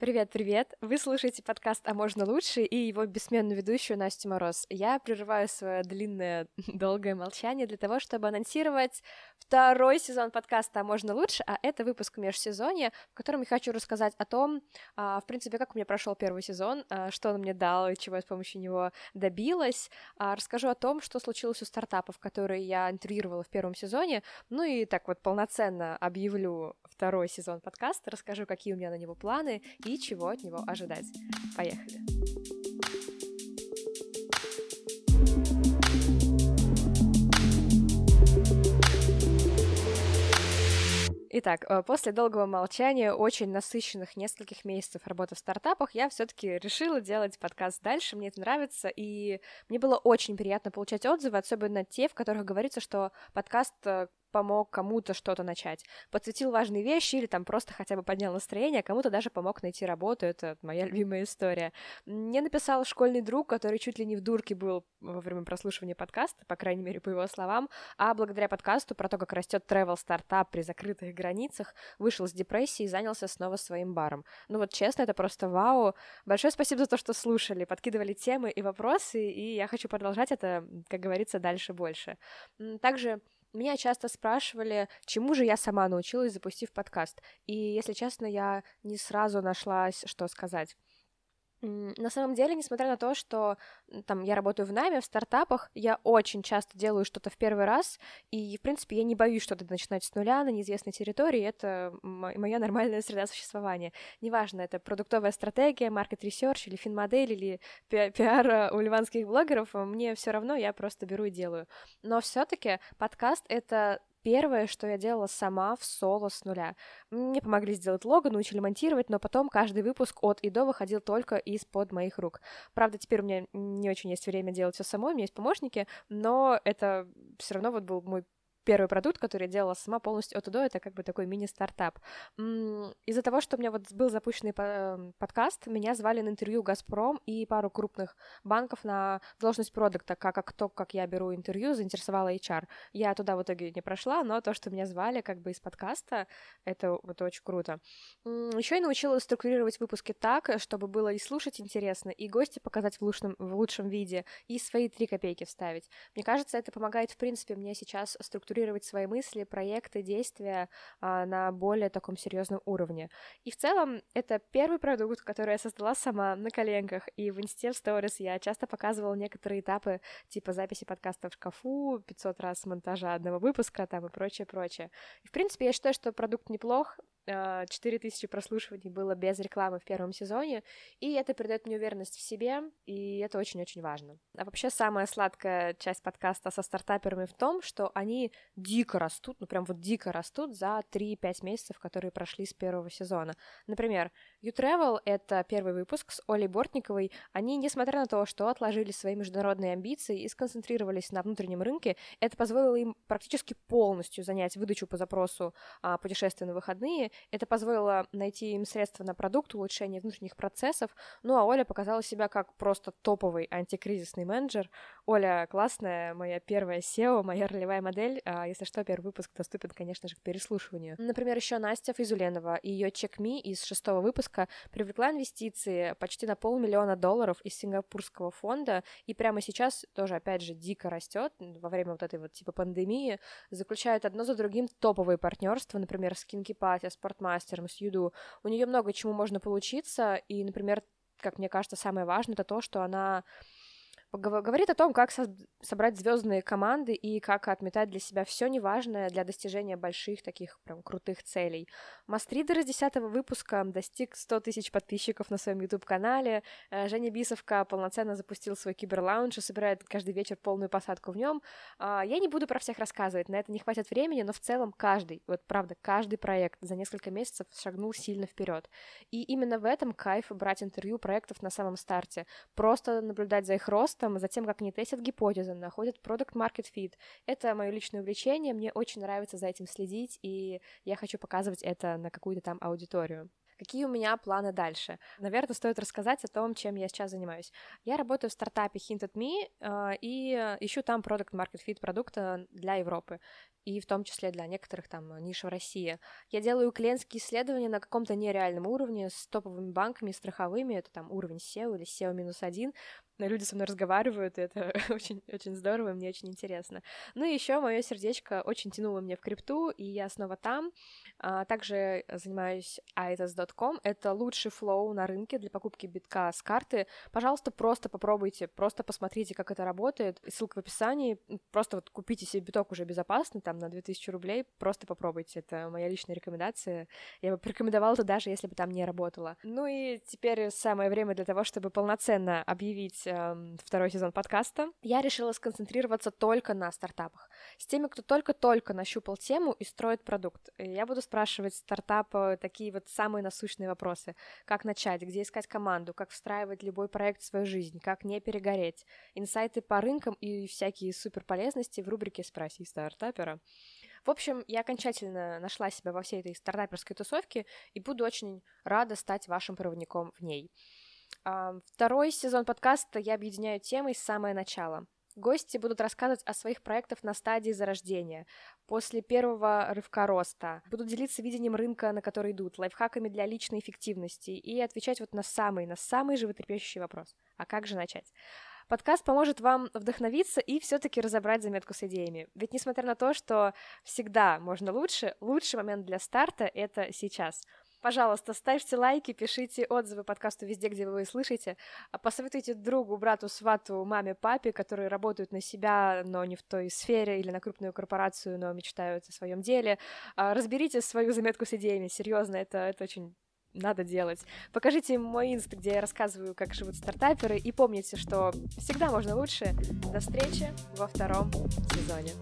Привет-привет! Вы слушаете подкаст «А можно лучше» и его бессменную ведущую Настю Мороз. Я прерываю свое длинное, долгое молчание для того, чтобы анонсировать второй сезон подкаста «А можно лучше», а это выпуск межсезонья, в котором я хочу рассказать о том, а, в принципе, как у меня прошел первый сезон, а, что он мне дал и чего я с помощью него добилась. Расскажу о том, что случилось у стартапов, которые я интервьюировала в первом сезоне, ну и так вот полноценно объявлю второй сезон подкаста, расскажу, какие у меня на него планы и чего от него ожидать. Поехали! Итак, э, после долгого молчания, очень насыщенных нескольких месяцев работы в стартапах, я все-таки решила делать подкаст дальше. Мне это нравится, и мне было очень приятно получать отзывы, особенно те, в которых говорится, что подкаст э, помог кому-то что-то начать, подсветил важные вещи или там просто хотя бы поднял настроение, а кому-то даже помог найти работу, это моя любимая история. Мне написал школьный друг, который чуть ли не в дурке был во время прослушивания подкаста, по крайней мере, по его словам, а благодаря подкасту про то, как растет travel стартап при закрытых границах, вышел с депрессии и занялся снова своим баром. Ну вот честно, это просто вау. Большое спасибо за то, что слушали, подкидывали темы и вопросы, и я хочу продолжать это, как говорится, дальше больше. Также меня часто спрашивали, чему же я сама научилась, запустив подкаст. И, если честно, я не сразу нашлась, что сказать. На самом деле, несмотря на то, что там я работаю в найме, в стартапах, я очень часто делаю что-то в первый раз, и, в принципе, я не боюсь что-то начинать с нуля на неизвестной территории, это моя нормальная среда существования. Неважно, это продуктовая стратегия, market research или финмодель, или пи- пиар у ливанских блогеров, мне все равно, я просто беру и делаю. Но все таки подкаст — это Первое, что я делала сама в соло с нуля. Мне помогли сделать лого, научили монтировать, но потом каждый выпуск от и до выходил только из-под моих рук. Правда, теперь у меня не очень есть время делать все самой, у меня есть помощники, но это все равно вот был мой первый продукт, который я делала сама полностью от и до, это как бы такой мини-стартап. Из-за того, что у меня вот был запущенный эм, подкаст, меня звали на интервью «Газпром» и пару крупных банков на должность продукта, как, как то, как я беру интервью, заинтересовала HR. Я туда в итоге не прошла, но то, что меня звали как бы из подкаста, это вот очень круто. Еще я научилась структурировать выпуски так, чтобы было и слушать интересно, и гости показать в лучшем, в лучшем виде, и свои три копейки вставить. Мне кажется, это помогает, в принципе, мне сейчас структурировать структурировать свои мысли, проекты, действия а, на более таком серьезном уровне. И в целом это первый продукт, который я создала сама на коленках, и в Инсте в я часто показывала некоторые этапы, типа записи подкаста в шкафу, 500 раз монтажа одного выпуска там и прочее, прочее. И, в принципе, я считаю, что продукт неплох, 4000 а, прослушиваний было без рекламы в первом сезоне, и это придает мне уверенность в себе, и это очень-очень важно. А вообще самая сладкая часть подкаста со стартаперами в том, что они дико растут, ну прям вот дико растут за 3-5 месяцев, которые прошли с первого сезона. Например, You Travel — это первый выпуск с Олей Бортниковой. Они, несмотря на то, что отложили свои международные амбиции и сконцентрировались на внутреннем рынке, это позволило им практически полностью занять выдачу по запросу а, путешествия на выходные. Это позволило найти им средства на продукт, улучшение внутренних процессов. Ну а Оля показала себя как просто топовый антикризисный менеджер. Оля классная, моя первая SEO, моя ролевая модель. А, если что, первый выпуск доступен, конечно же, к переслушиванию. Например, еще Настя Физуленова и ее Me из шестого выпуска привлекла инвестиции почти на полмиллиона долларов из сингапурского фонда, и прямо сейчас тоже, опять же, дико растет во время вот этой вот типа пандемии, заключают одно за другим топовые партнерства, например, с Кинки Пати, с Спортмастером, с Юду. У нее много чему можно получиться, и, например, как мне кажется, самое важное, это то, что она говорит о том, как со собрать звездные команды и как отметать для себя все неважное для достижения больших таких прям крутых целей. Мастридер из 10 выпуска достиг 100 тысяч подписчиков на своем YouTube-канале. Э, Женя Бисовка полноценно запустил свой киберлаунж и собирает каждый вечер полную посадку в нем. А, я не буду про всех рассказывать, на это не хватит времени, но в целом каждый, вот правда, каждый проект за несколько месяцев шагнул сильно вперед. И именно в этом кайф брать интервью проектов на самом старте. Просто наблюдать за их ростом, тестом, а затем, как они тестят гипотезы, находят продукт market fit. Это мое личное увлечение, мне очень нравится за этим следить, и я хочу показывать это на какую-то там аудиторию. Какие у меня планы дальше? Наверное, стоит рассказать о том, чем я сейчас занимаюсь. Я работаю в стартапе Hint Me а, и ищу там продукт market fit продукта для Европы и в том числе для некоторых там ниш в России. Я делаю клиентские исследования на каком-то нереальном уровне с топовыми банками, страховыми, это там уровень SEO или SEO-1, но люди со мной разговаривают, и это очень, очень здорово, и мне очень интересно. Ну и еще мое сердечко очень тянуло мне в крипту, и я снова там. А, также занимаюсь itas.com, это лучший флоу на рынке для покупки битка с карты. Пожалуйста, просто попробуйте, просто посмотрите, как это работает. Ссылка в описании. Просто вот купите себе биток уже безопасно, там на 2000 рублей, просто попробуйте. Это моя личная рекомендация. Я бы рекомендовала это даже, если бы там не работала. Ну и теперь самое время для того, чтобы полноценно объявить э, второй сезон подкаста, я решила сконцентрироваться только на стартапах. С теми, кто только-только нащупал тему и строит продукт. Я буду спрашивать стартапа такие вот самые насущные вопросы. Как начать, где искать команду, как встраивать любой проект в свою жизнь, как не перегореть, инсайты по рынкам и всякие суперполезности в рубрике «Спроси стартапера». В общем, я окончательно нашла себя во всей этой стартаперской тусовке и буду очень рада стать вашим проводником в ней. Второй сезон подкаста я объединяю темой самого начала. Гости будут рассказывать о своих проектах на стадии зарождения, после первого рывка роста, будут делиться видением рынка, на который идут, лайфхаками для личной эффективности и отвечать вот на самый, на самый животрепещущий вопрос. А как же начать? Подкаст поможет вам вдохновиться и все-таки разобрать заметку с идеями. Ведь несмотря на то, что всегда можно лучше, лучший момент для старта — это сейчас — Пожалуйста, ставьте лайки, пишите отзывы подкасту везде, где вы его слышите. А посоветуйте другу, брату, свату, маме, папе, которые работают на себя, но не в той сфере, или на крупную корпорацию, но мечтают о своем деле. А, разберите свою заметку с идеями. Серьезно, это, это очень надо делать. Покажите им мой инст, где я рассказываю, как живут стартаперы, и помните, что всегда можно лучше. До встречи во втором сезоне.